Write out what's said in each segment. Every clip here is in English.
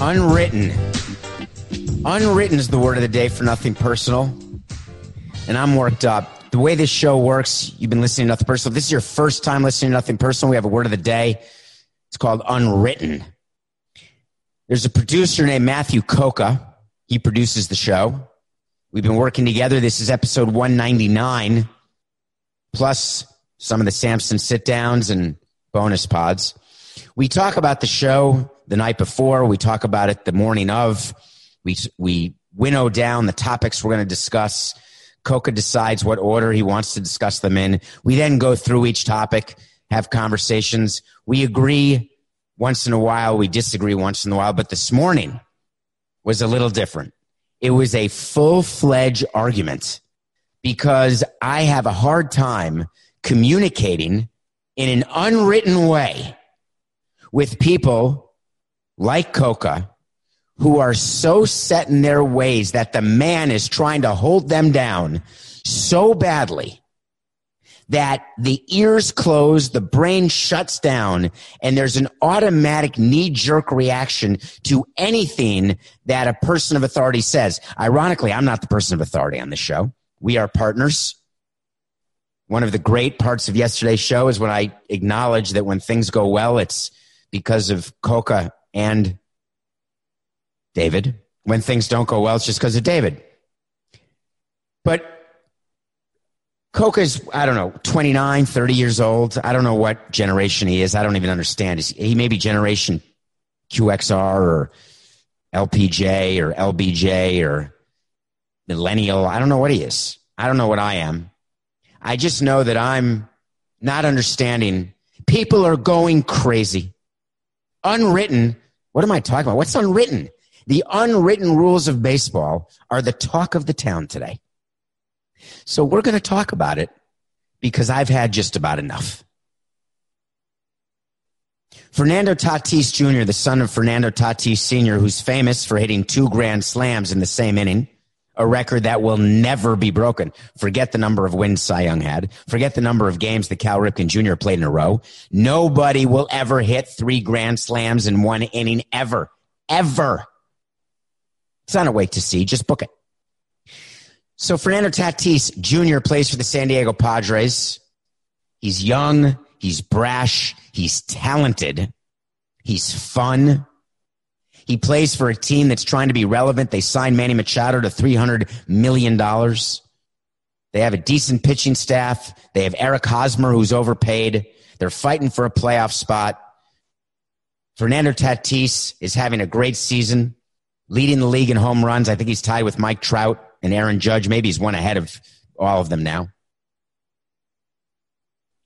Unwritten. Unwritten is the word of the day for nothing personal. And I'm worked up. The way this show works, you've been listening to Nothing Personal. If this is your first time listening to Nothing Personal. We have a word of the day. It's called Unwritten. There's a producer named Matthew Coca. He produces the show. We've been working together. This is episode 199, plus some of the Samson sit downs and bonus pods. We talk about the show the night before. We talk about it the morning of. We, we winnow down the topics we're going to discuss. Coca decides what order he wants to discuss them in. We then go through each topic, have conversations. We agree once in a while. We disagree once in a while. But this morning was a little different. It was a full fledged argument because I have a hard time communicating in an unwritten way with people like Coca who are so set in their ways that the man is trying to hold them down so badly that the ears close, the brain shuts down, and there's an automatic knee jerk reaction to anything that a person of authority says. Ironically, I'm not the person of authority on this show. We are partners. One of the great parts of yesterday's show is when I acknowledge that when things go well, it's because of Coca and David. When things don't go well, it's just because of David. But Coca's, I don't know, 29, 30 years old. I don't know what generation he is. I don't even understand. He may be generation QXR or LPJ or LBJ or millennial. I don't know what he is. I don't know what I am. I just know that I'm not understanding. People are going crazy. Unwritten. What am I talking about? What's unwritten? The unwritten rules of baseball are the talk of the town today. So we're going to talk about it because I've had just about enough. Fernando Tatis Jr., the son of Fernando Tatis Sr., who's famous for hitting two grand slams in the same inning, a record that will never be broken. Forget the number of wins Cy Young had. Forget the number of games that Cal Ripken Jr. played in a row. Nobody will ever hit three grand slams in one inning ever. Ever. It's not a wait to see. Just book it. So Fernando Tatis Jr. plays for the San Diego Padres. He's young. He's brash. He's talented. He's fun. He plays for a team that's trying to be relevant. They signed Manny Machado to $300 million. They have a decent pitching staff. They have Eric Hosmer, who's overpaid. They're fighting for a playoff spot. Fernando Tatis is having a great season, leading the league in home runs. I think he's tied with Mike Trout and Aaron Judge. Maybe he's one ahead of all of them now.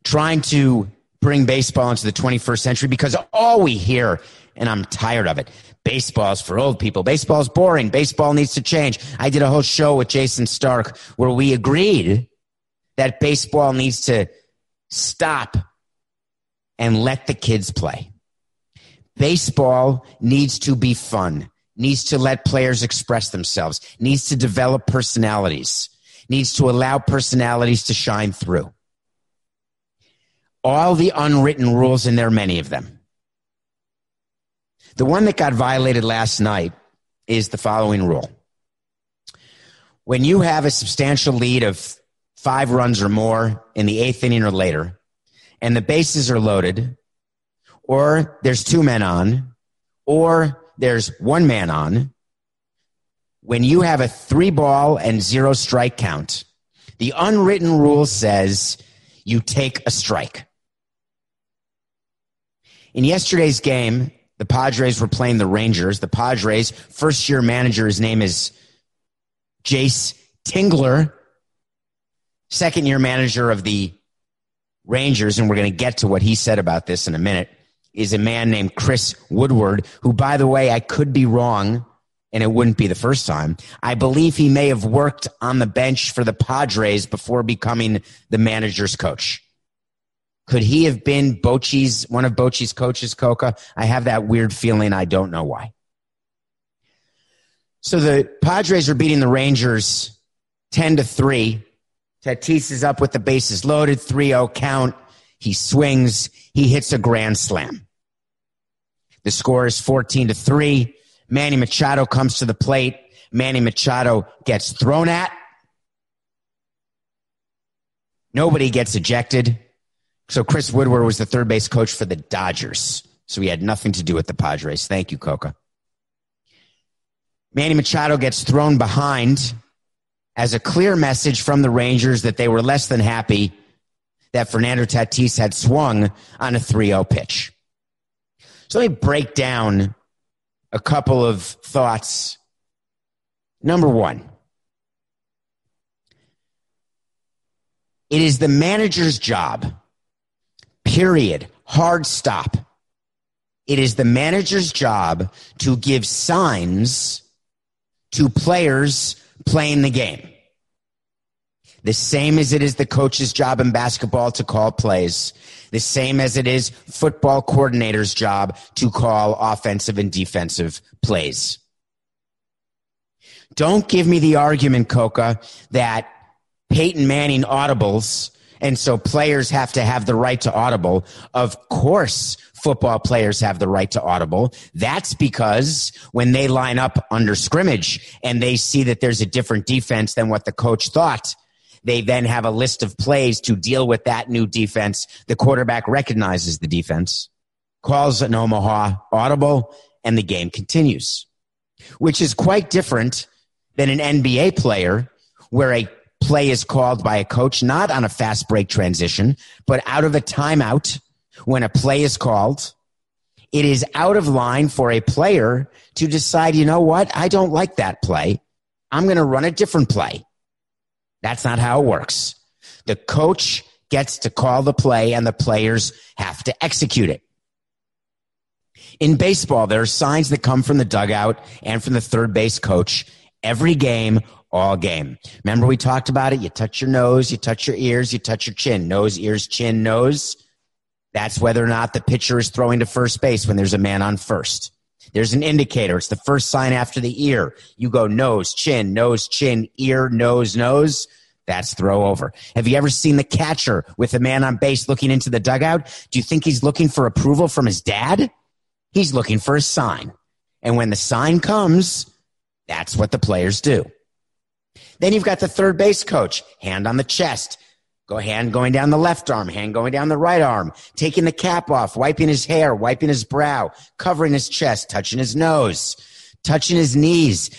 Trying to bring baseball into the 21st century because all we hear, and I'm tired of it, baseball's for old people. Baseball's boring. Baseball needs to change. I did a whole show with Jayson Stark where we agreed that baseball needs to stop and let the kids play. Baseball needs to be fun needs to let players express themselves, needs to develop personalities, needs to allow personalities to shine through. All the unwritten rules, and there are many of them. The one that got violated last night is the following rule. When you have a substantial lead of five runs or more in the eighth inning or later, and the bases are loaded, or there's two men on, or there's one man on. When you have a three ball and zero strike count, the unwritten rule says you take a strike. In yesterday's game, the Padres were playing the Rangers. The Padres, first year manager, his name is Jayce Tingler. Second year manager of the Rangers, and we're going to get to what he said about this in a minute, is a man named Chris Woodward, who, by the way, I could be wrong, and it wouldn't be the first time. I believe he may have worked on the bench for the Padres before becoming the manager's coach. Could he have been Bochy's, one of Bochy's coaches, Coca? I have that weird feeling. I don't know why. So the Padres are beating the Rangers 10 to 3. Tatis is up with the bases loaded, 3 0 count. He swings, he hits a grand slam. The score is 14 to 3. Manny Machado comes to the plate. Manny Machado gets thrown at. Nobody gets ejected. So Chris Woodward was the third base coach for the Dodgers. So he had nothing to do with the Padres. Thank you, Coca. Manny Machado gets thrown behind as a clear message from the Rangers that they were less than happy that Fernando Tatis had swung on a 3 0 pitch. So let me break down a couple of thoughts. Number one, it is the manager's job, period, hard stop. It is the manager's job to give signs to players playing the game. The same as it is the coach's job in basketball to call plays. The same as it is football coordinator's job to call offensive and defensive plays. Don't give me the argument, Coca, that Peyton Manning audibles and so players have to have the right to audible. Of course, football players have the right to audible. That's because when they line up under scrimmage and they see that there's a different defense than what the coach thought, they then have a list of plays to deal with that new defense. The quarterback recognizes the defense, calls an Omaha audible, and the game continues, which is quite different than an NBA player where a play is called by a coach, not on a fast break transition, but out of a timeout when a play is called. It is out of line for a player to decide, you know what? I don't like that play. I'm going to run a different play. That's not how it works. The coach gets to call the play and the players have to execute it. In baseball, there are signs that come from the dugout and from the third base coach every game, all game. Remember we talked about it? You touch your nose, you touch your ears, you touch your chin. Nose, ears, chin, nose. That's whether or not the pitcher is throwing to first base when there's a man on first. There's an indicator. It's the first sign after the ear. You go nose, chin, nose, chin, ear, nose, nose. That's throw over. Have you ever seen the catcher with a man on base looking into the dugout? Do you think he's looking for approval from his dad? He's looking for a sign. And when the sign comes, that's what the players do. Then you've got the third base coach, hand on the chest. Go hand going down the left arm, hand going down the right arm, taking the cap off, wiping his hair, wiping his brow, covering his chest, touching his nose, touching his knees.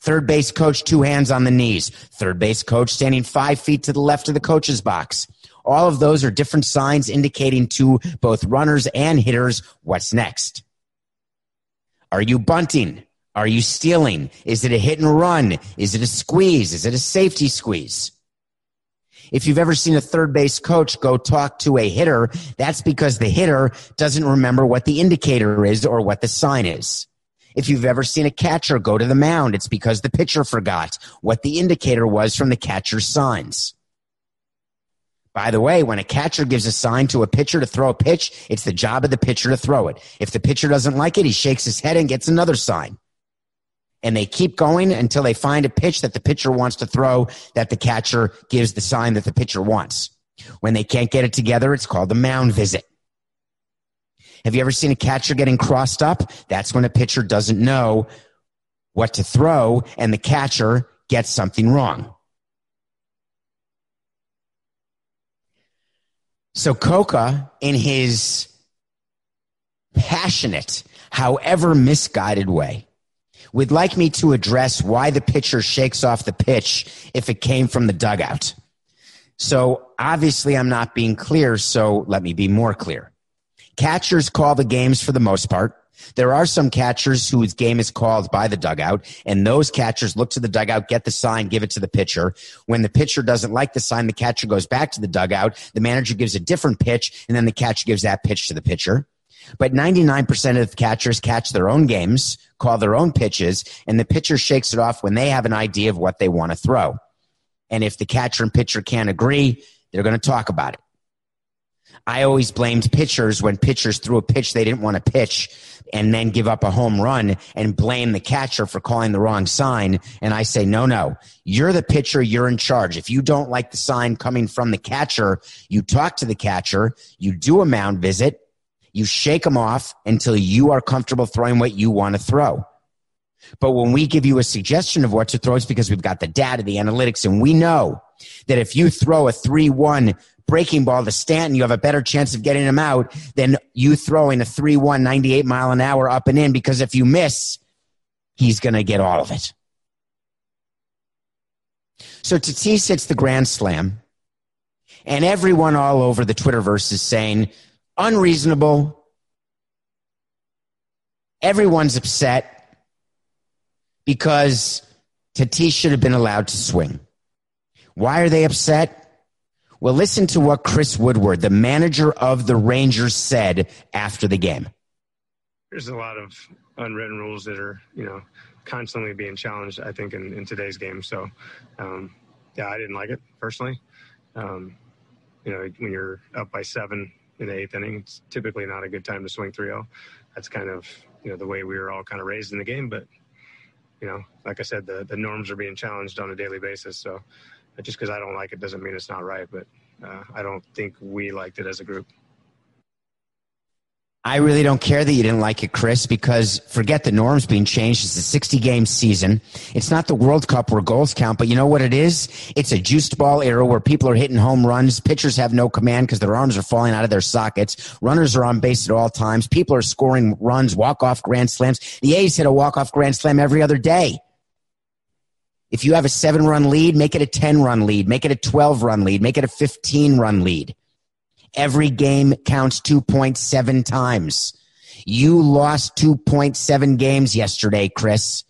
Third base coach, two hands on the knees. Third base coach standing five feet to the left of the coach's box. All of those are different signs indicating to both runners and hitters what's next. Are you bunting? Are you stealing? Is it a hit and run? Is it a squeeze? Is it a safety squeeze? If you've ever seen a third base coach go talk to a hitter, that's because the hitter doesn't remember what the indicator is or what the sign is. If you've ever seen a catcher go to the mound, it's because the pitcher forgot what the indicator was from the catcher's signs. By the way, when a catcher gives a sign to a pitcher to throw a pitch, it's the job of the pitcher to throw it. If the pitcher doesn't like it, he shakes his head and gets another sign and they keep going until they find a pitch that the pitcher wants to throw that the catcher gives the sign that the pitcher wants. When they can't get it together, it's called the mound visit. Have you ever seen a catcher getting crossed up? That's when a pitcher doesn't know what to throw and the catcher gets something wrong. So Coca, in his passionate, however misguided way, would like me to address why the pitcher shakes off the pitch if it came from the dugout. So obviously I'm not being clear, so let me be more clear. Catchers call the games for the most part. There are some catchers whose game is called by the dugout, and those catchers look to the dugout, get the sign, give it to the pitcher. When the pitcher doesn't like the sign, the catcher goes back to the dugout. The manager gives a different pitch, and then the catcher gives that pitch to the pitcher. But 99% of catchers catch their own games, call their own pitches, and the pitcher shakes it off when they have an idea of what they want to throw. And if the catcher and pitcher can't agree, they're going to talk about it. I always blamed pitchers when pitchers threw a pitch they didn't want to pitch and then give up a home run and blame the catcher for calling the wrong sign. And I say, no, no, you're the pitcher. You're in charge. If you don't like the sign coming from the catcher, you talk to the catcher, you do a mound visit, you shake them off until you are comfortable throwing what you want to throw. But when we give you a suggestion of what to throw, it's because we've got the data, the analytics, and we know that if you throw a 3 1 breaking ball to Stanton, you have a better chance of getting him out than you throwing a 3 1 98 mile an hour up and in because if you miss, he's going to get all of it. So Tatis hits the grand slam, and everyone all over the Twitterverse is saying, unreasonable. Everyone's upset because Tatis should have been allowed to swing. Why are they upset? Well, listen to what Chris Woodward, the manager of the Rangers, said after the game. There's a lot of unwritten rules that are, you know, constantly being challenged, I think, in, in today's game. So, um, yeah, I didn't like it personally. Um, you know, when you're up by seven in the eighth inning, it's typically not a good time to swing 3 0. That's kind of, you know, the way we were all kind of raised in the game. But, you know, like I said, the, the norms are being challenged on a daily basis. So, just because I don't like it doesn't mean it's not right, but uh, I don't think we liked it as a group. I really don't care that you didn't like it, Chris, because forget the norms being changed. It's a 60 game season. It's not the World Cup where goals count, but you know what it is? It's a juiced ball era where people are hitting home runs. Pitchers have no command because their arms are falling out of their sockets. Runners are on base at all times. People are scoring runs, walk off grand slams. The A's hit a walk off grand slam every other day. If you have a seven run lead, make it a 10 run lead, make it a 12 run lead, make it a 15 run lead. Every game counts 2.7 times. You lost 2.7 games yesterday, Chris.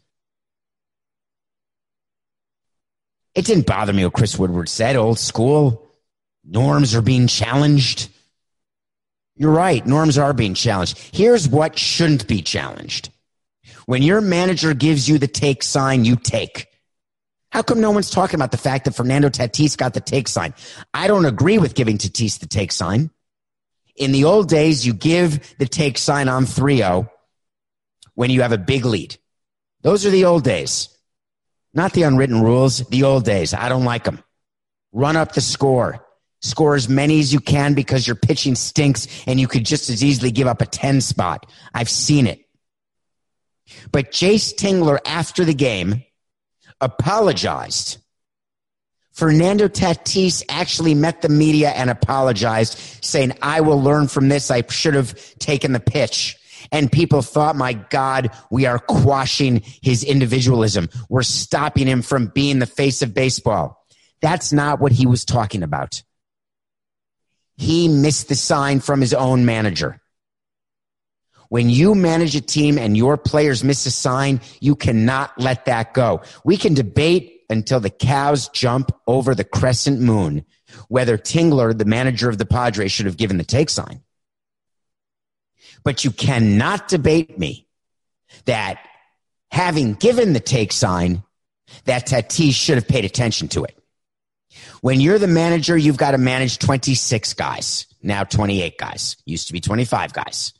It didn't bother me what Chris Woodward said. Old school. Norms are being challenged. You're right. Norms are being challenged. Here's what shouldn't be challenged. When your manager gives you the take sign, you take. How come no one's talking about the fact that Fernando Tatis got the take sign? I don't agree with giving Tatis the take sign. In the old days, you give the take sign on 3 0 when you have a big lead. Those are the old days. Not the unwritten rules, the old days. I don't like them. Run up the score. Score as many as you can because your pitching stinks and you could just as easily give up a 10 spot. I've seen it. But Jayce Tingler, after the game, apologized. Fernando Tatis actually met the media and apologized, saying, I will learn from this. I should have taken the pitch. And people thought, my God, we are quashing his individualism. We're stopping him from being the face of baseball. That's not what he was talking about. He missed the sign from his own manager. When you manage a team and your players miss a sign, you cannot let that go. We can debate until the cows jump over the crescent moon whether Tingler, the manager of the Padres, should have given the take sign. But you cannot debate me that having given the take sign, that Tatis should have paid attention to it. When you're the manager, you've got to manage 26 guys, now 28 guys, used to be 25 guys.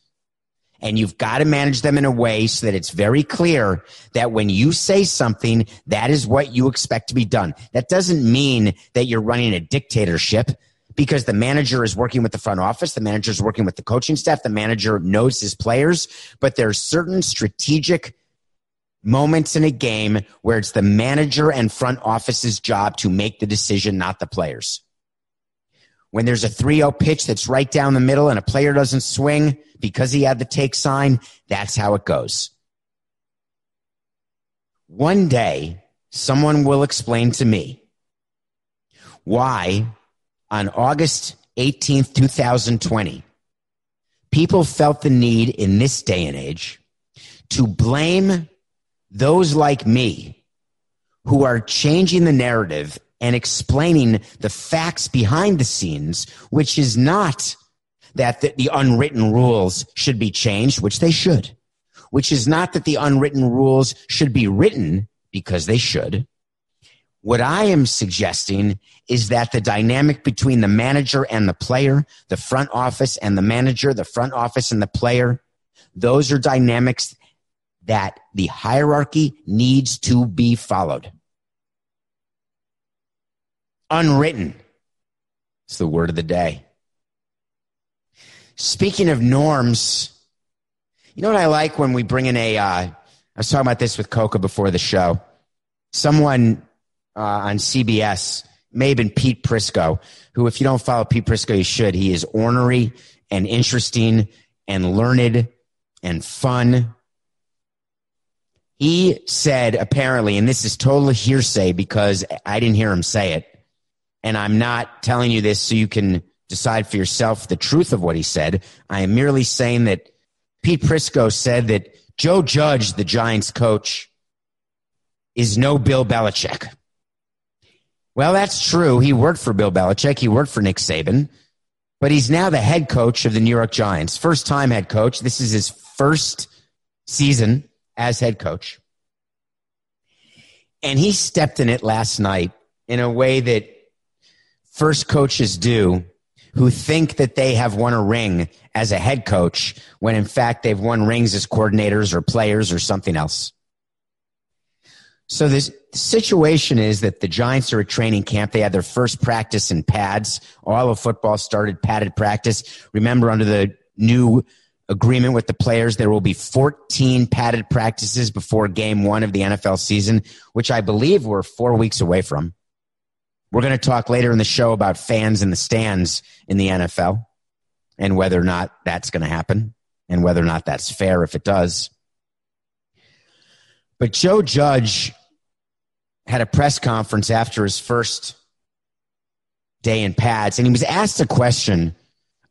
And you've got to manage them in a way so that it's very clear that when you say something, that is what you expect to be done. That doesn't mean that you're running a dictatorship because the manager is working with the front office, the manager is working with the coaching staff, the manager knows his players, but there's certain strategic moments in a game where it's the manager and front office's job to make the decision, not the players. When there's a 3-0 pitch that's right down the middle and a player doesn't swing, because he had the take sign, that's how it goes. One day, someone will explain to me why on August 18th, 2020, people felt the need in this day and age to blame those like me who are changing the narrative and explaining the facts behind the scenes, which is not that the, unwritten rules should be changed, which they should, which is not that the unwritten rules should be written because they should. What I am suggesting is that the dynamic between the manager and the player, the front office and the manager, the front office and the player, those are dynamics that the hierarchy needs to be followed. Unwritten. It's the word of the day. Speaking of norms, you know what I like when we bring in a. Uh, I was talking about this with Coca before the show. Someone uh, on CBS, may have been Pete Prisco, who, if you don't follow Pete Prisco, you should. He is ornery and interesting and learned and fun he said, apparently, and this is total hearsay because I didn't hear him say it. And I'm not telling you this so you can decide for yourself the truth of what he said. I am merely saying that Pete Prisco said that Joe Judge, the Giants coach, is no Bill Belichick. Well, that's true. He worked for Bill Belichick. He worked for Nick Saban, but he's now the head coach of the New York Giants. First time head coach. This is his first season as head coach. And he stepped in it last night in a way that first coaches do who think that they have won a ring as a head coach when in fact they've won rings as coordinators or players or something else. So this situation is that the Giants are at training camp. They had their first practice in pads. All of football started padded practice. Remember under the new agreement with the players. There will be 14 padded practices before game one of the NFL season, which I believe we're four weeks away from. We're going to talk later in the show about fans in the stands in the NFL and whether or not that's going to happen and whether or not that's fair if it does. But Joe Judge had a press conference after his first day in pads and he was asked a question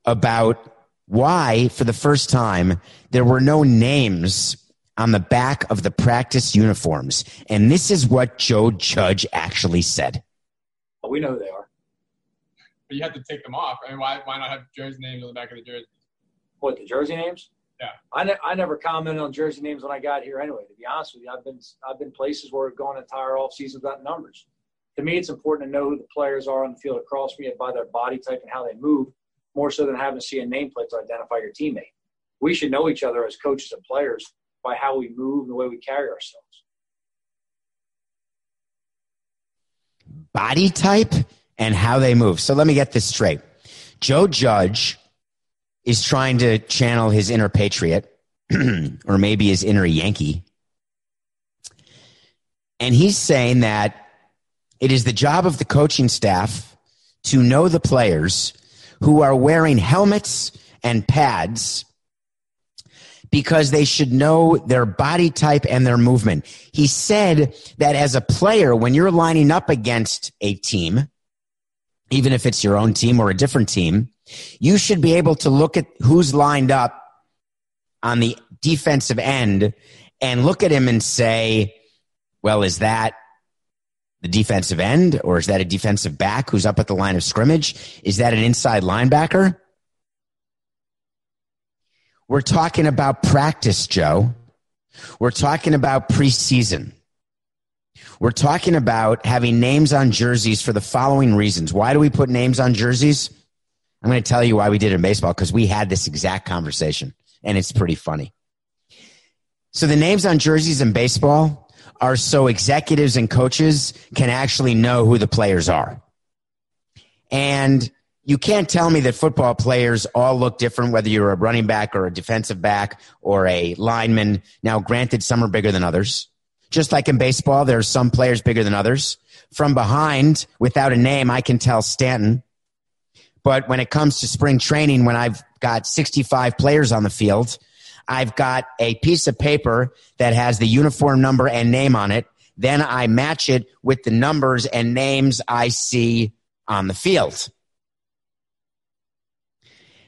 about why, for the first time, there were no names on the back of the practice uniforms. And this is what Joe Judge actually said. Well, we know who they are. But you have to take them off. I mean, why, why not have jersey names on the back of the jersey? What, the jersey names? Yeah. I, ne- I never commented on jersey names when I got here anyway, to be honest with you. I've been, I've been places where we've gone entire off seasons without numbers. To me, it's important to know who the players are on the field across me by their body type and how they move more so than having to see a nameplate to identify your teammate. We should know each other as coaches and players by how we move and the way we carry ourselves. Body type and how they move. So let me get this straight. Joe Judge is trying to channel his inner patriot or maybe his inner Yankee. And he's saying that it is the job of the coaching staff to know the players who are wearing helmets and pads because they should know their body type and their movement. He said that as a player, when you're lining up against a team, even if it's your own team or a different team, you should be able to look at who's lined up on the defensive end and look at him and say, well, is that the defensive end, or is that a defensive back who's up at the line of scrimmage? Is that an inside linebacker? We're talking about practice, Joe. We're talking about preseason. We're talking about having names on jerseys for the following reasons. Why do we put names on jerseys? I'm going to tell you why we did it in baseball because we had this exact conversation and it's pretty funny. So the names on jerseys in baseball are so executives and coaches can actually know who the players are. And you can't tell me that football players all look different, whether you're a running back or a defensive back or a lineman. Now, granted, some are bigger than others. Just like in baseball, there are some players bigger than others. From behind, without a name, I can tell Stanton. But when it comes to spring training, when I've got 65 players on the field, I've got a piece of paper that has the uniform number and name on it. Then I match it with the numbers and names I see on the field.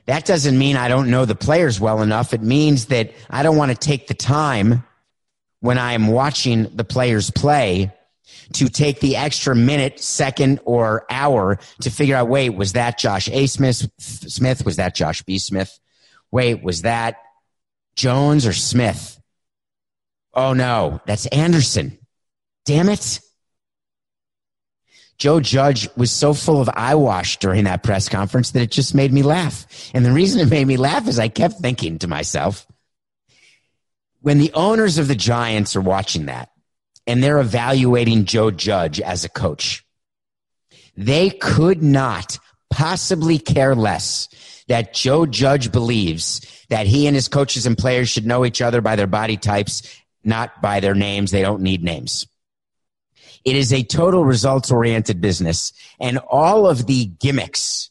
That doesn't mean I don't know the players well enough. It means that I don't want to take the time when I am watching the players play to take the extra minute, second, or hour to figure out, wait, was that Josh A. Smith? Smith? Was that Josh B. Smith? Wait, was that Jones or Smith? Oh no, that's Anderson. Damn it. Joe Judge was so full of eyewash during that press conference that it just made me laugh. And the reason it made me laugh is I kept thinking to myself, when the owners of the Giants are watching that and they're evaluating Joe Judge as a coach, they could not possibly care less that Joe Judge believes that he and his coaches and players should know each other by their body types, not by their names. They don't need names. It is a total results oriented business. And all of the gimmicks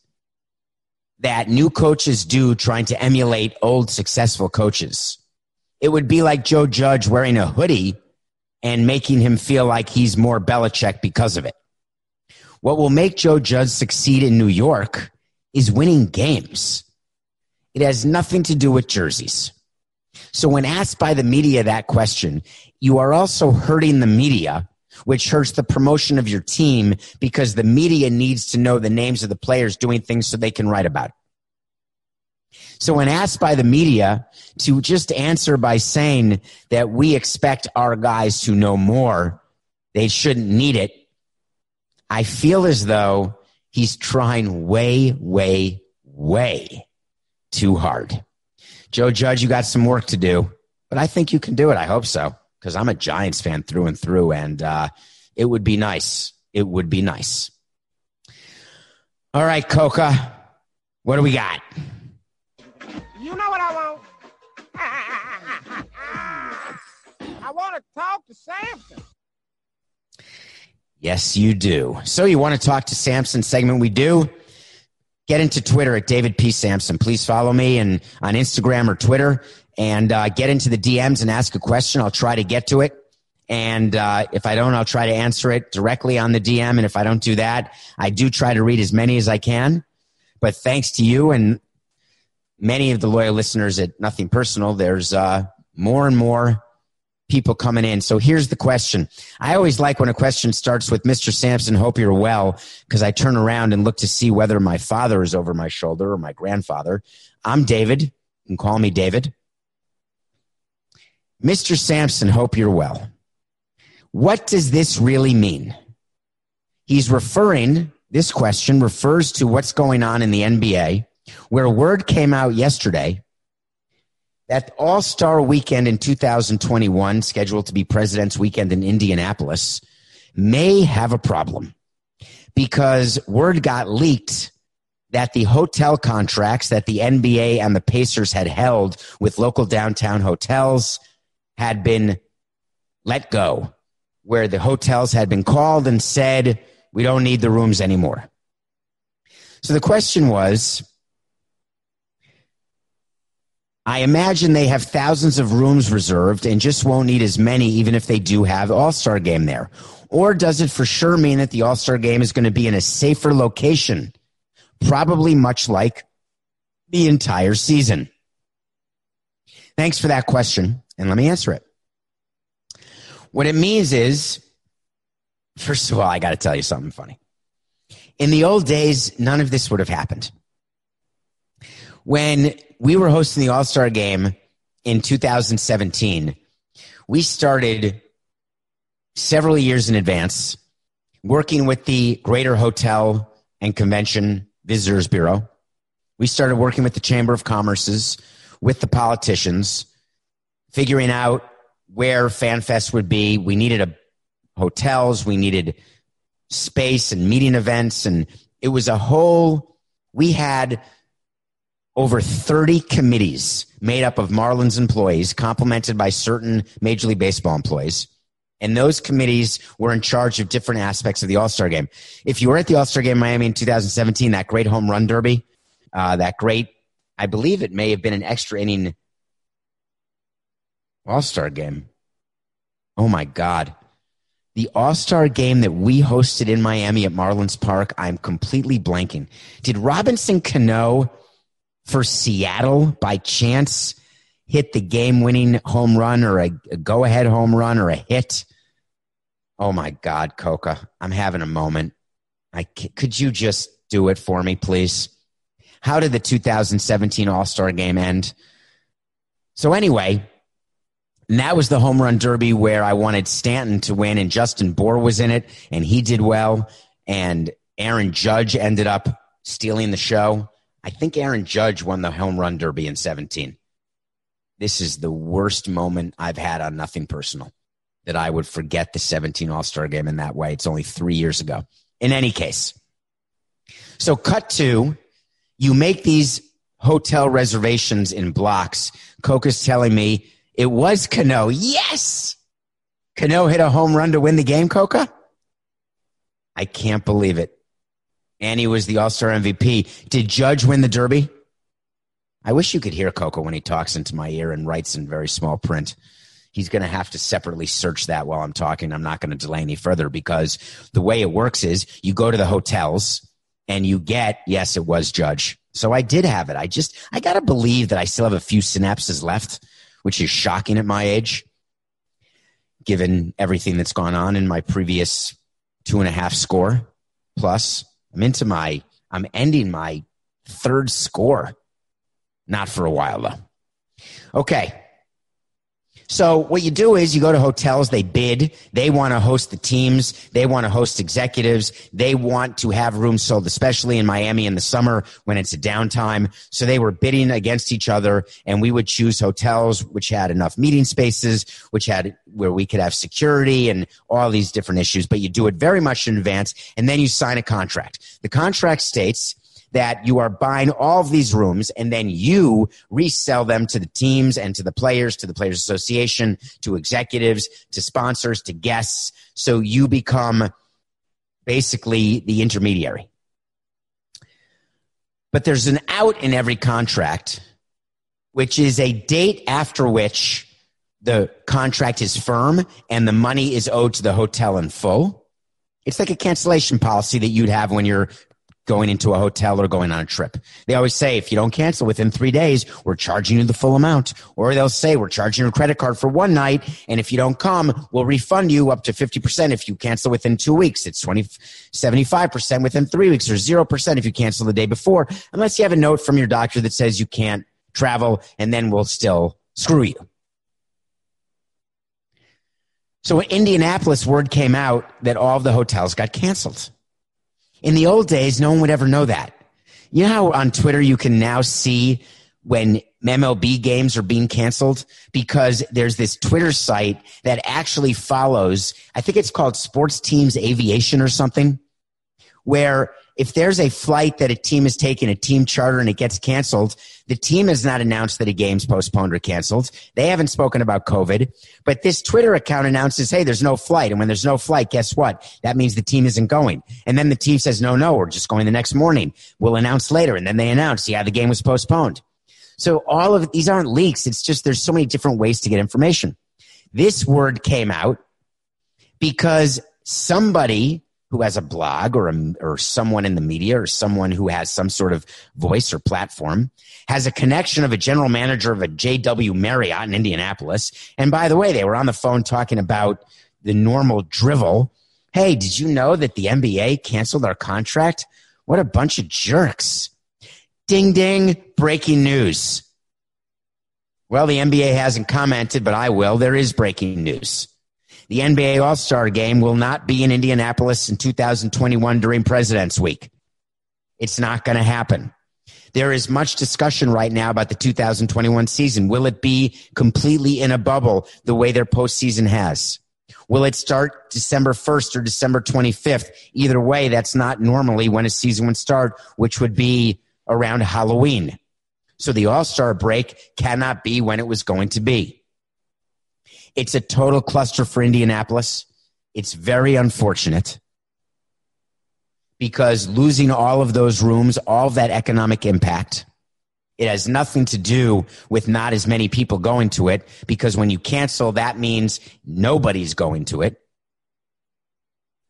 that new coaches do trying to emulate old successful coaches, it would be like Joe Judge wearing a hoodie and making him feel like he's more Belichick because of it. What will make Joe Judge succeed in New York is winning games. It has nothing to do with jerseys. So when asked by the media that question, you are also hurting the media which hurts the promotion of your team because the media needs to know the names of the players doing things so they can write about it. So when asked by the media to just answer by saying that we expect our guys to know more, they shouldn't need it. I feel as though he's trying way, way, way too hard. Joe Judge, you got some work to do, but I think you can do it. I hope so because I'm a Giants fan through and through, and uh, it would be nice. It would be nice. All right, Coca, what do we got? You know what I want? I want to talk to Samson. Yes, you do. So you want to talk to Samson segment? We do. Get into Twitter at David P. Samson. Please follow me and on Instagram or Twitter and uh, get into the DMs and ask a question. I'll try to get to it. And uh, if I don't, I'll try to answer it directly on the DM. And if I don't do that, I do try to read as many as I can. But thanks to you and many of the loyal listeners at Nothing Personal, there's uh, more and more people coming in. So here's the question. I always like when a question starts with Mr. Samson, hope you're well, because I turn around and look to see whether my father is over my shoulder or my grandfather. I'm David. You can call me David. Mr. Samson, hope you're well. What does this really mean? He's referring, this question refers to what's going on in the NBA, where word came out yesterday that All Star weekend in 2021, scheduled to be President's weekend in Indianapolis, may have a problem because word got leaked that the hotel contracts that the NBA and the Pacers had held with local downtown hotels had been let go, where the hotels had been called and said, we don't need the rooms anymore. So the question was, I imagine they have thousands of rooms reserved and just won't need as many, even if they do have All Star game there. Or does it for sure mean that the All Star game is going to be in a safer location? Probably much like the entire season. Thanks for that question. And let me answer it. What it means is, first of all, I got to tell you something funny. In the old days, none of this would have happened. When we were hosting the All Star game in 2017, we started several years in advance working with the Greater Hotel and Convention Visitors Bureau. We started working with the Chamber of Commerce's, with the politicians, figuring out where FanFest would be. We needed a hotels, we needed space and meeting events, and it was a whole. We had over 30 committees made up of Marlins employees, complemented by certain Major League Baseball employees. And those committees were in charge of different aspects of the All Star game. If you were at the All Star game in Miami in 2017, that great home run derby, uh, that great, I believe it may have been an extra inning all Star game. Oh my God. The All Star game that we hosted in Miami at Marlins Park, I'm completely blanking. Did Robinson Cano for Seattle by chance hit the game winning home run or a, a go ahead home run or a hit. Oh my God, Coca, I'm having a moment. I, could you just do it for me, please? How did the 2017 All Star game end? So, anyway, and that was the home run derby where I wanted Stanton to win, and Justin Bour was in it, and he did well. And Aaron Judge ended up stealing the show. I think Aaron Judge won the home run derby in 17. This is the worst moment I've had on Nothing Personal that I would forget the 17 All Star game in that way. It's only three years ago. In any case, so cut to you make these hotel reservations in blocks. Coca's telling me it was Cano. Yes! Cano hit a home run to win the game, Coca? I can't believe it. And he was the All Star MVP. Did Judge win the Derby? I wish you could hear Coco when he talks into my ear and writes in very small print. He's going to have to separately search that while I'm talking. I'm not going to delay any further because the way it works is you go to the hotels and you get, yes, it was Judge. So I did have it. I just, I got to believe that I still have a few synapses left, which is shocking at my age, given everything that's gone on in my previous two and a half score plus. I'm into my, I'm ending my third score. Not for a while though. Okay. So what you do is you go to hotels, they bid, they want to host the teams, they want to host executives, they want to have rooms sold, especially in Miami in the summer when it's a downtime. So they were bidding against each other and we would choose hotels which had enough meeting spaces, which had where we could have security and all these different issues, but you do it very much in advance and then you sign a contract. The contract states that you are buying all of these rooms and then you resell them to the teams and to the players, to the Players Association, to executives, to sponsors, to guests. So you become basically the intermediary. But there's an out in every contract, which is a date after which the contract is firm and the money is owed to the hotel in full. It's like a cancellation policy that you'd have when you're going into a hotel or going on a trip. They always say, if you don't cancel within three days, we're charging you the full amount. Or they'll say, we're charging your credit card for one night. And if you don't come, we'll refund you up to 50% if you cancel within two weeks. It's 20, 75% within three weeks or 0% if you cancel the day before, unless you have a note from your doctor that says you can't travel and then we'll still screw you. So in Indianapolis, word came out that all of the hotels got canceled. In the old days, no one would ever know that. You know how on Twitter you can now see when MLB games are being canceled because there's this Twitter site that actually follows, I think it's called Sports Teams Aviation or something, where if there's a flight that a team is taking, a team charter, and it gets canceled, the team has not announced that a game's postponed or canceled. They haven't spoken about COVID, but this Twitter account announces, hey, there's no flight. And when there's no flight, guess what? That means the team isn't going. And then the team says, no, no, we're just going the next morning. We'll announce later. And then they announce, yeah, the game was postponed. So all of these aren't leaks. It's just there's so many different ways to get information. This word came out because somebody who has a blog or a, or someone in the media or someone who has some sort of voice or platform has a connection of a general manager of a JW Marriott in Indianapolis. And by the way, they were on the phone talking about the normal drivel. Hey, did you know that the NBA canceled our contract? What a bunch of jerks. Ding ding, breaking news. Well, the NBA hasn't commented, but I will. There is breaking news. The NBA All Star game will not be in Indianapolis in 2021 during President's Week. It's not going to happen. There is much discussion right now about the 2021 season. Will it be completely in a bubble the way their postseason has? Will it start December 1st or December 25th? Either way, that's not normally when a season would start, which would be around Halloween. So the All Star break cannot be when it was going to be. It's a total cluster for Indianapolis. It's very unfortunate because losing all of those rooms, all that economic impact, it has nothing to do with not as many people going to it because when you cancel, that means nobody's going to it.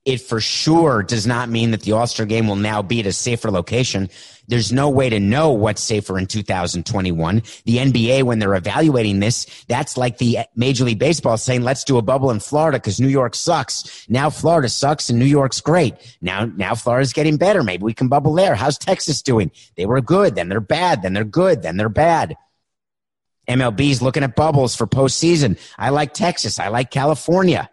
It for sure does not mean that the All Star game will now be at a safer location. There's no way to know what's safer in 2021. The NBA, when they're evaluating this, that's like the Major League Baseball saying, let's do a bubble in Florida because New York sucks. Now Florida sucks and New York's great. Now, now Florida's getting better. Maybe we can bubble there. How's Texas doing? They were good. Then they're bad. Then they're good. Then they're bad. MLB's looking at bubbles for postseason. I like Texas. I like California.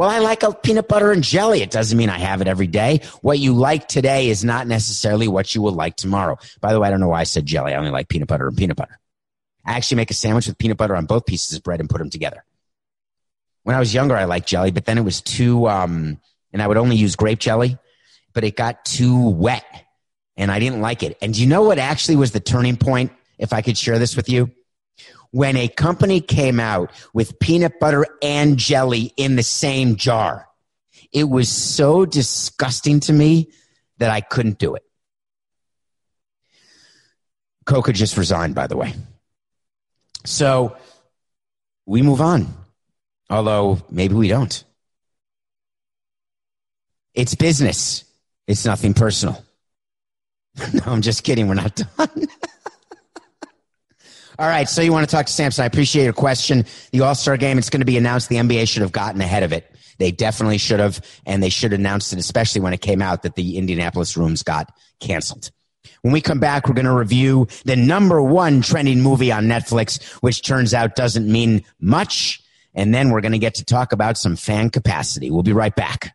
Well, I like a peanut butter and jelly. It doesn't mean I have it every day. What you like today is not necessarily what you will like tomorrow. By the way, I don't know why I said jelly. I only like peanut butter and peanut butter. I actually make a sandwich with peanut butter on both pieces of bread and put them together. When I was younger, I liked jelly, but then it was too, um, and I would only use grape jelly, but it got too wet and I didn't like it. And you know what actually was the turning point? If I could share this with you when a company came out with peanut butter and jelly in the same jar. It was so disgusting to me that I couldn't do it. Coco just resigned, by the way. So we move on, although maybe we don't. It's business, it's nothing personal. no, I'm just kidding. We're not done. All right. So you want to talk to Samson. I appreciate your question. The All Star game, it's going to be announced. The NBA should have gotten ahead of it. They definitely should have. And they should have announced it, especially when it came out that the Indianapolis rooms got canceled. When we come back, we're going to review the number one trending movie on Netflix, which turns out doesn't mean much. And then we're going to get to talk about some fan capacity. We'll be right back.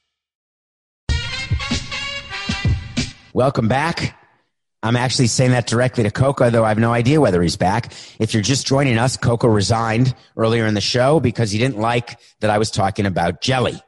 Welcome back. I'm actually saying that directly to Coco, though I have no idea whether he's back. If you're just joining us, Coco resigned earlier in the show because he didn't like that I was talking about jelly.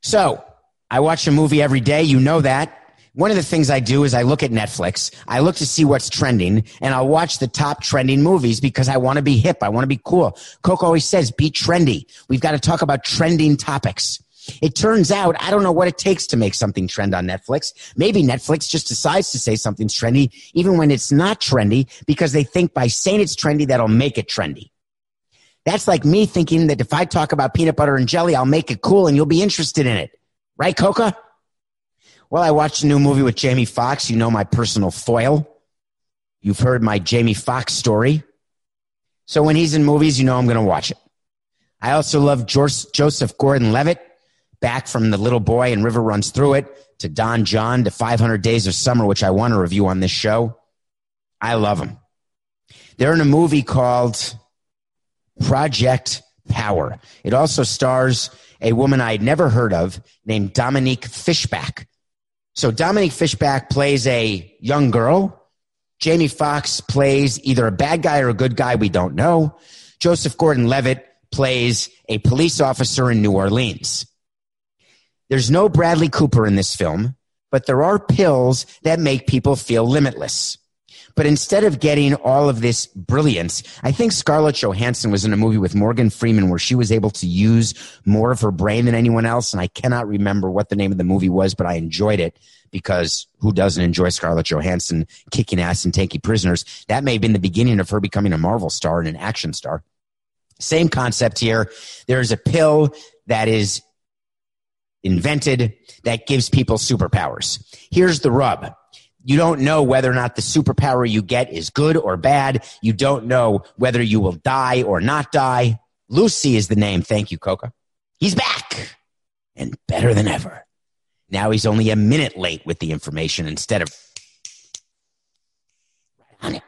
So I watch a movie every day. You know that. One of the things I do is I look at Netflix. I look to see what's trending and I'll watch the top trending movies because I want to be hip. I want to be cool. Coco always says, be trendy. We've got to talk about trending topics. It turns out, I don't know what it takes to make something trend on Netflix. Maybe Netflix just decides to say something's trendy, even when it's not trendy, because they think by saying it's trendy, that'll make it trendy. That's like me thinking that if I talk about peanut butter and jelly, I'll make it cool and you'll be interested in it. Right, Coco? Well, I watched a new movie with Jamie Foxx. You know my personal foil. You've heard my Jamie Foxx story. So when he's in movies, you know I'm going to watch it. I also love Joseph Gordon Levitt back from the little boy and River Runs Through It to Don Jon to 500 Days of Summer, which I want to review on this show. I love them. They're in a movie called Project Power. It also stars a woman I'd never heard of named Dominique Fishback. So Dominique Fishback plays a young girl. Jamie Foxx plays either a bad guy or a good guy. We don't know. Joseph Gordon Levitt plays a police officer in New Orleans. There's no Bradley Cooper in this film, but there are pills that make people feel limitless. But instead of getting all of this brilliance, I think Scarlett Johansson was in a movie with Morgan Freeman where she was able to use more of her brain than anyone else. And I cannot remember what the name of the movie was, but I enjoyed it because who doesn't enjoy Scarlett Johansson kicking ass and taking prisoners? That may have been the beginning of her becoming a Marvel star and an action star. Same concept here. There's a pill that is invented that gives people superpowers. Here's the rub. You don't know whether or not the superpower you get is good or bad. You don't know whether you will die or not die. Lucy is the name. Thank you, Coco. He's back and better than ever. Now he's only a minute late with the information instead of on it.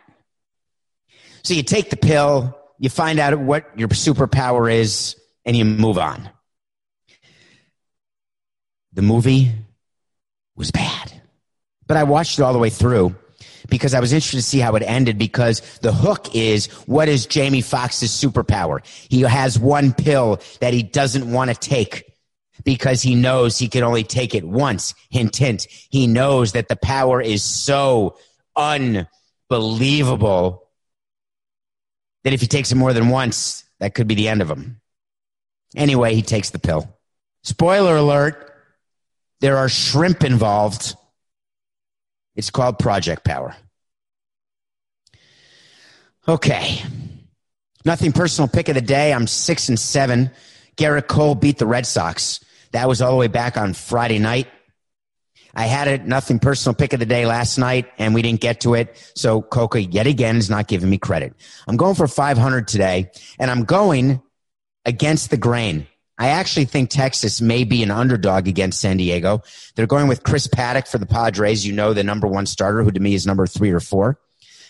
So you take the pill, you find out what your superpower is, and you move on. The movie was bad, but I watched it all the way through because I was interested to see how it ended because the hook is what is Jamie Foxx's superpower? He has one pill that he doesn't want to take because he knows he can only take it once. Hint, hint. He knows that the power is so unbelievable that if he takes it more than once, that could be the end of him. Anyway, he takes the pill. Spoiler alert there are shrimp involved. It's called Project Power. Okay. Nothing personal pick of the day. I'm six and seven. Gerrit Cole beat the Red Sox. That was all the way back on Friday night. I had it, nothing personal pick of the day last night, and we didn't get to it. So Coco yet again is not giving me credit. I'm going for 500 today, and I'm going against the grain. I actually think Texas may be an underdog against San Diego. They're going with Chris Paddack for the Padres. You know, the number one starter, who to me is number three or four,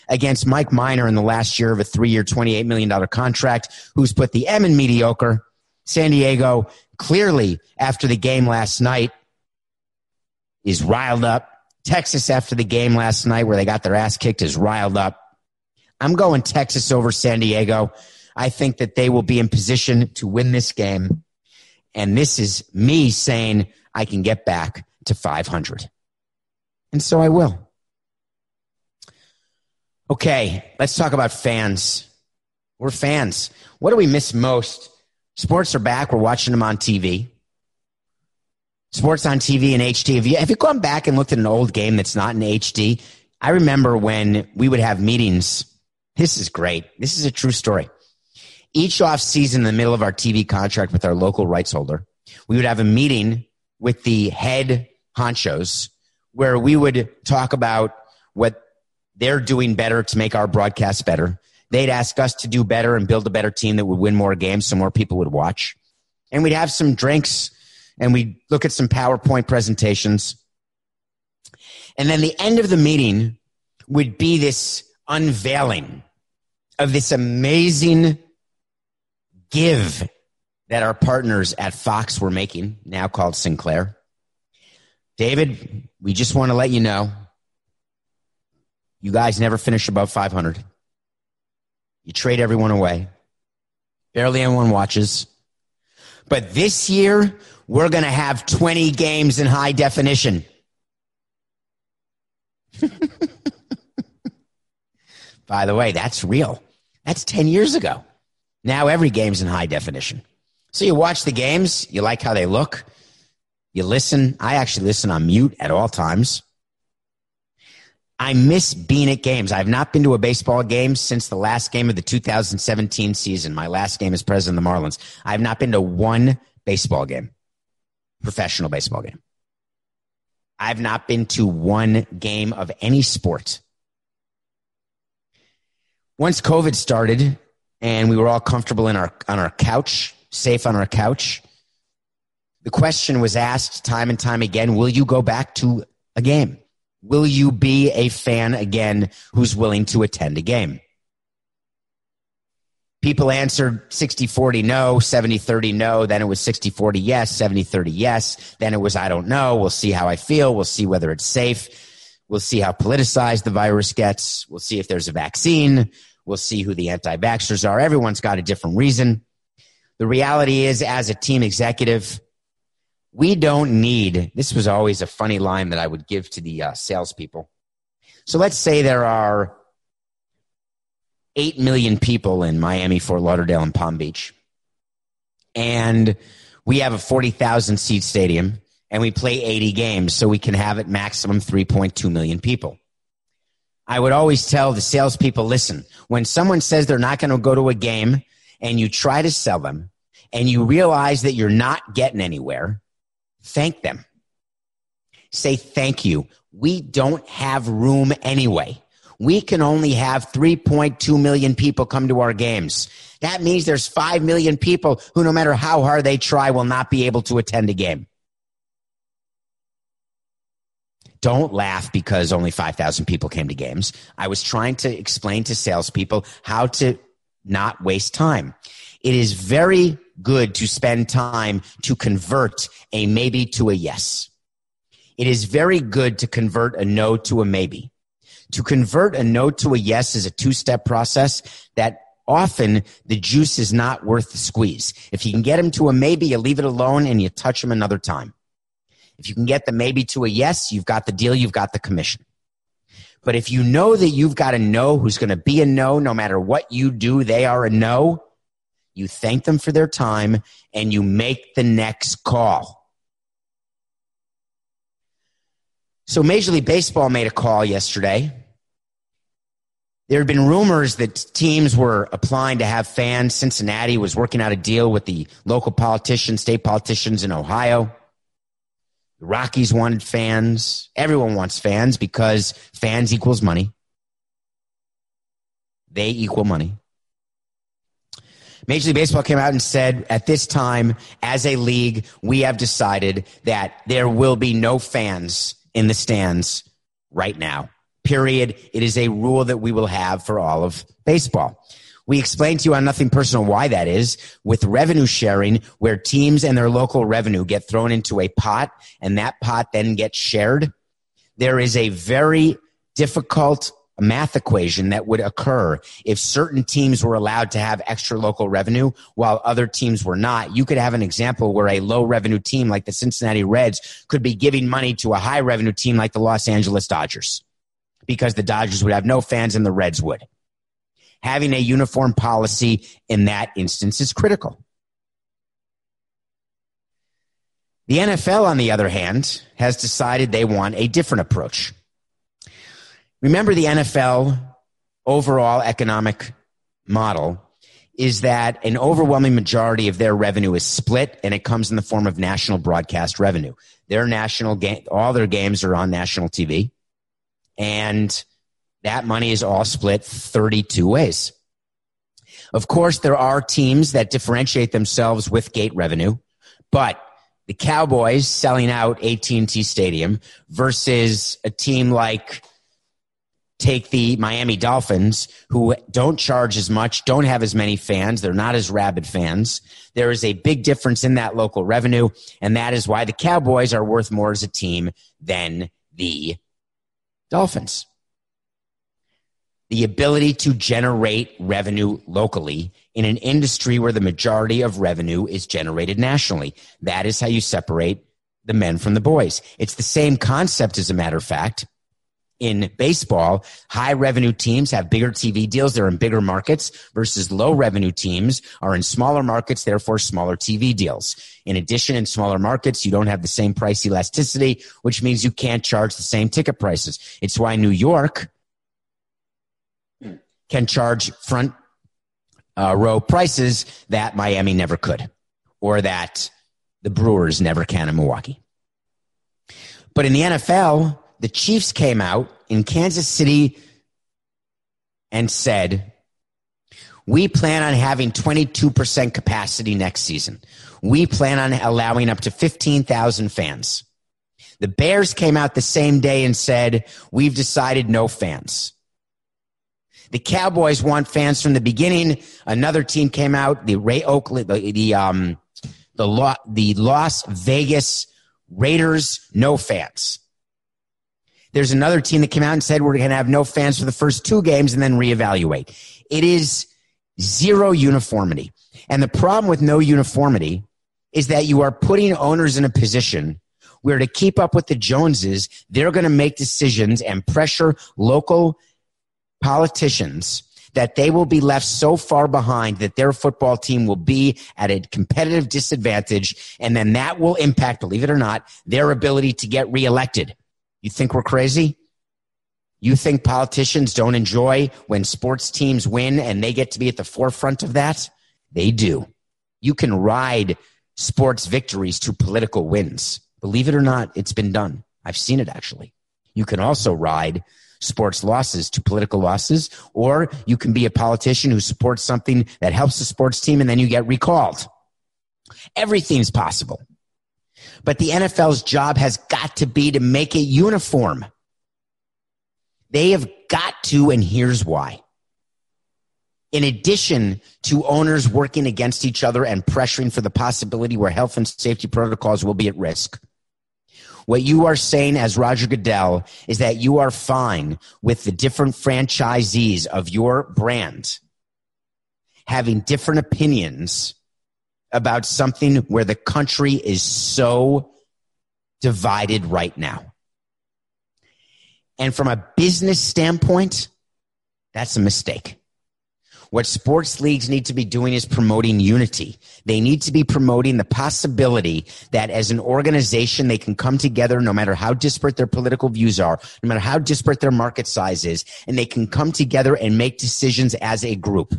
against Mike Minor in the last year of a three year, $28 million contract, who's put the M in mediocre. San Diego clearly after the game last night is riled up. Texas after the game last night where they got their ass kicked is riled up. I'm going Texas over San Diego. I think that they will be in position to win this game. And this is me saying I can get back to 500. And so I will. Okay, let's talk about fans. We're fans. What do we miss most? Sports are back. We're watching them on TV. Sports on TV and HD. Have you, have you gone back and looked at an old game that's not in HD? I remember when we would have meetings. This is great. This is a true story. Each off season in the middle of our TV contract with our local rights holder, we would have a meeting with the head honchos where we would talk about what they're doing better to make our broadcast better They'd ask us to do better and build a better team that would win more games so more people would watch. And we'd have some drinks and we'd look at some PowerPoint presentations. And then the end of the meeting would be this unveiling of this amazing give that our partners at Fox were making, now called Sinclair. David, we just want to let you know you guys never finish above 500. You trade everyone away. Barely anyone watches. But this year, we're going to have 20 games in high definition. By the way, that's real. That's 10 years ago. Now every game's in high definition. So you watch the games, you like how they look, you listen. I actually listen on mute at all times. I miss being at games. I've not been to a baseball game since the last game of the 2017 season. My last game as president of the Marlins. I've not been to one baseball game, professional baseball game. I've not been to one game of any sport. Once COVID started and we were all comfortable in our, on our couch, safe on our couch, the question was asked time and time again, will you go back to a game? Will you be a fan again who's willing to attend a game? People answered 60 40 no, 70 30 no. Then it was 60 40 yes, 70 30 yes. Then it was I don't know. We'll see how I feel. We'll see whether it's safe. We'll see how politicized the virus gets. We'll see if there's a vaccine. We'll see who the anti vaxxers are. Everyone's got a different reason. The reality is, as a team executive, we don't need, this was always a funny line that I would give to the uh, salespeople. So let's say there are 8 million people in Miami, Fort Lauderdale, and Palm Beach. And we have a 40,000 seat stadium and we play 80 games so we can have it maximum 3.2 million people. I would always tell the salespeople listen, when someone says they're not going to go to a game and you try to sell them and you realize that you're not getting anywhere, Thank them. Say thank you. We don't have room anyway. We can only have 3.2 million people come to our games. That means there's 5 million people who, no matter how hard they try, will not be able to attend a game. Don't laugh because only 5,000 people came to games. I was trying to explain to salespeople how to not waste time. It is very good to spend time to convert a maybe to a yes. It is very good to convert a no to a maybe. To convert a no to a yes is a two step process that often the juice is not worth the squeeze. If you can get them to a maybe, you leave it alone and you touch them another time. If you can get the maybe to a yes, you've got the deal, you've got the commission. But if you know that you've got a no who's going to be a no, no matter what you do, they are a no, you thank them for their time and you make the next call. So Major League Baseball made a call yesterday. There had been rumors that teams were applying to have fans. Cincinnati was working out a deal with the local politicians, state politicians in Ohio. The Rockies wanted fans. Everyone wants fans because fans equals money. They equal money. Major League Baseball came out and said, at this time, as a league, we have decided that there will be no fans in the stands right now. Period. It is a rule that we will have for all of baseball. We explained to you on Nothing Personal why that is with revenue sharing, where teams and their local revenue get thrown into a pot and that pot then gets shared. There is a very difficult math equation that would occur if certain teams were allowed to have extra local revenue while other teams were not. You could have an example where a low revenue team like the Cincinnati Reds could be giving money to a high revenue team like the Los Angeles Dodgers because the Dodgers would have no fans and the Reds would. Having a uniform policy in that instance is critical. The NFL, on the other hand, has decided they want a different approach. Remember the NFL overall economic model is that an overwhelming majority of their revenue is split and it comes in the form of national broadcast revenue. Their national game, all their games are on national TV and that money is all split 32 ways. Of course, there are teams that differentiate themselves with gate revenue, but the Cowboys selling out AT&T Stadium versus a team like take the Miami Dolphins, who don't charge as much, don't have as many fans, they're not as rabid fans. There is a big difference in that local revenue, and that is why the Cowboys are worth more as a team than the Dolphins. The ability to generate revenue locally in an industry where the majority of revenue is generated nationally. That is how you separate the men from the boys. It's the same concept, as a matter of fact in baseball, high revenue teams have bigger TV deals. They're in bigger markets versus low revenue teams are in smaller markets, therefore smaller TV deals. In addition, in smaller markets, you don't have the same price elasticity, which means you can't charge the same ticket prices. It's why New York can charge front uh, row prices that Miami never could or that the Brewers never can in Milwaukee. But in the NFL, the Chiefs came out in Kansas City and said, we plan on having 22% capacity next season. We plan on allowing up to 15,000 fans. The Bears came out the same day and said, we've decided no fans. The Cowboys want fans from the beginning. Another team came out, the Ray Oakland, the, the, um, the, the Las Vegas Raiders, no fans. There's another team that came out and said we're going to have no fans for the first two games and then reevaluate. It is zero uniformity. And the problem with no uniformity is that you are putting owners in a position where to keep up with the Joneses, they're going to make decisions and pressure local politicians that they will be left so far behind that their football team will be at a competitive disadvantage. And then that will impact, believe it or not, their ability to get reelected. You think we're crazy? You think politicians don't enjoy when sports teams win and they get to be at the forefront of that? They do. You can ride sports victories to political wins. Believe it or not, it's been done. I've seen it actually. You can also ride sports losses to political losses, or you can be a politician who supports something that helps the sports team and then you get recalled. Everything's possible. But the NFL's job has got to be to make it uniform. They have got to, and here's why. In addition to owners working against each other and pressuring for the possibility where health and safety protocols will be at risk, What you are saying as Roger Goodell is that you are fine with the different franchisees of your brand having different opinions about something where the country is so divided right now. And from a business standpoint, that's a mistake. What sports leagues need to be doing is promoting unity. They need to be promoting the possibility that as an organization, they can come together no matter how disparate their political views are, no matter how disparate their market size is, and they can come together and make decisions as a group.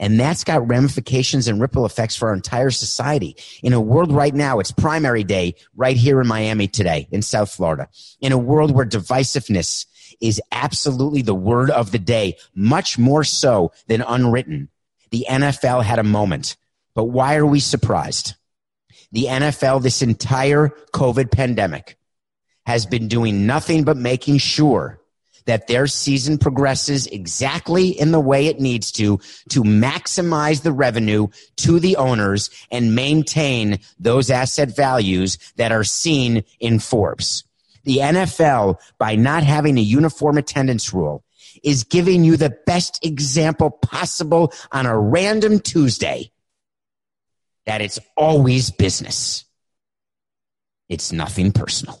And that's got ramifications and ripple effects for our entire society. In a world right now, it's primary day right here in Miami today in South Florida. In a world where divisiveness is absolutely the word of the day, much more so than unwritten. The NFL had a moment. But why are we surprised? The NFL, this entire COVID pandemic, has been doing nothing but making sure that their season progresses exactly in the way it needs to to maximize the revenue to the owners and maintain those asset values that are seen in Forbes the NFL, by not having a uniform attendance rule, is giving you the best example possible on a random Tuesday that it's always business. It's nothing personal.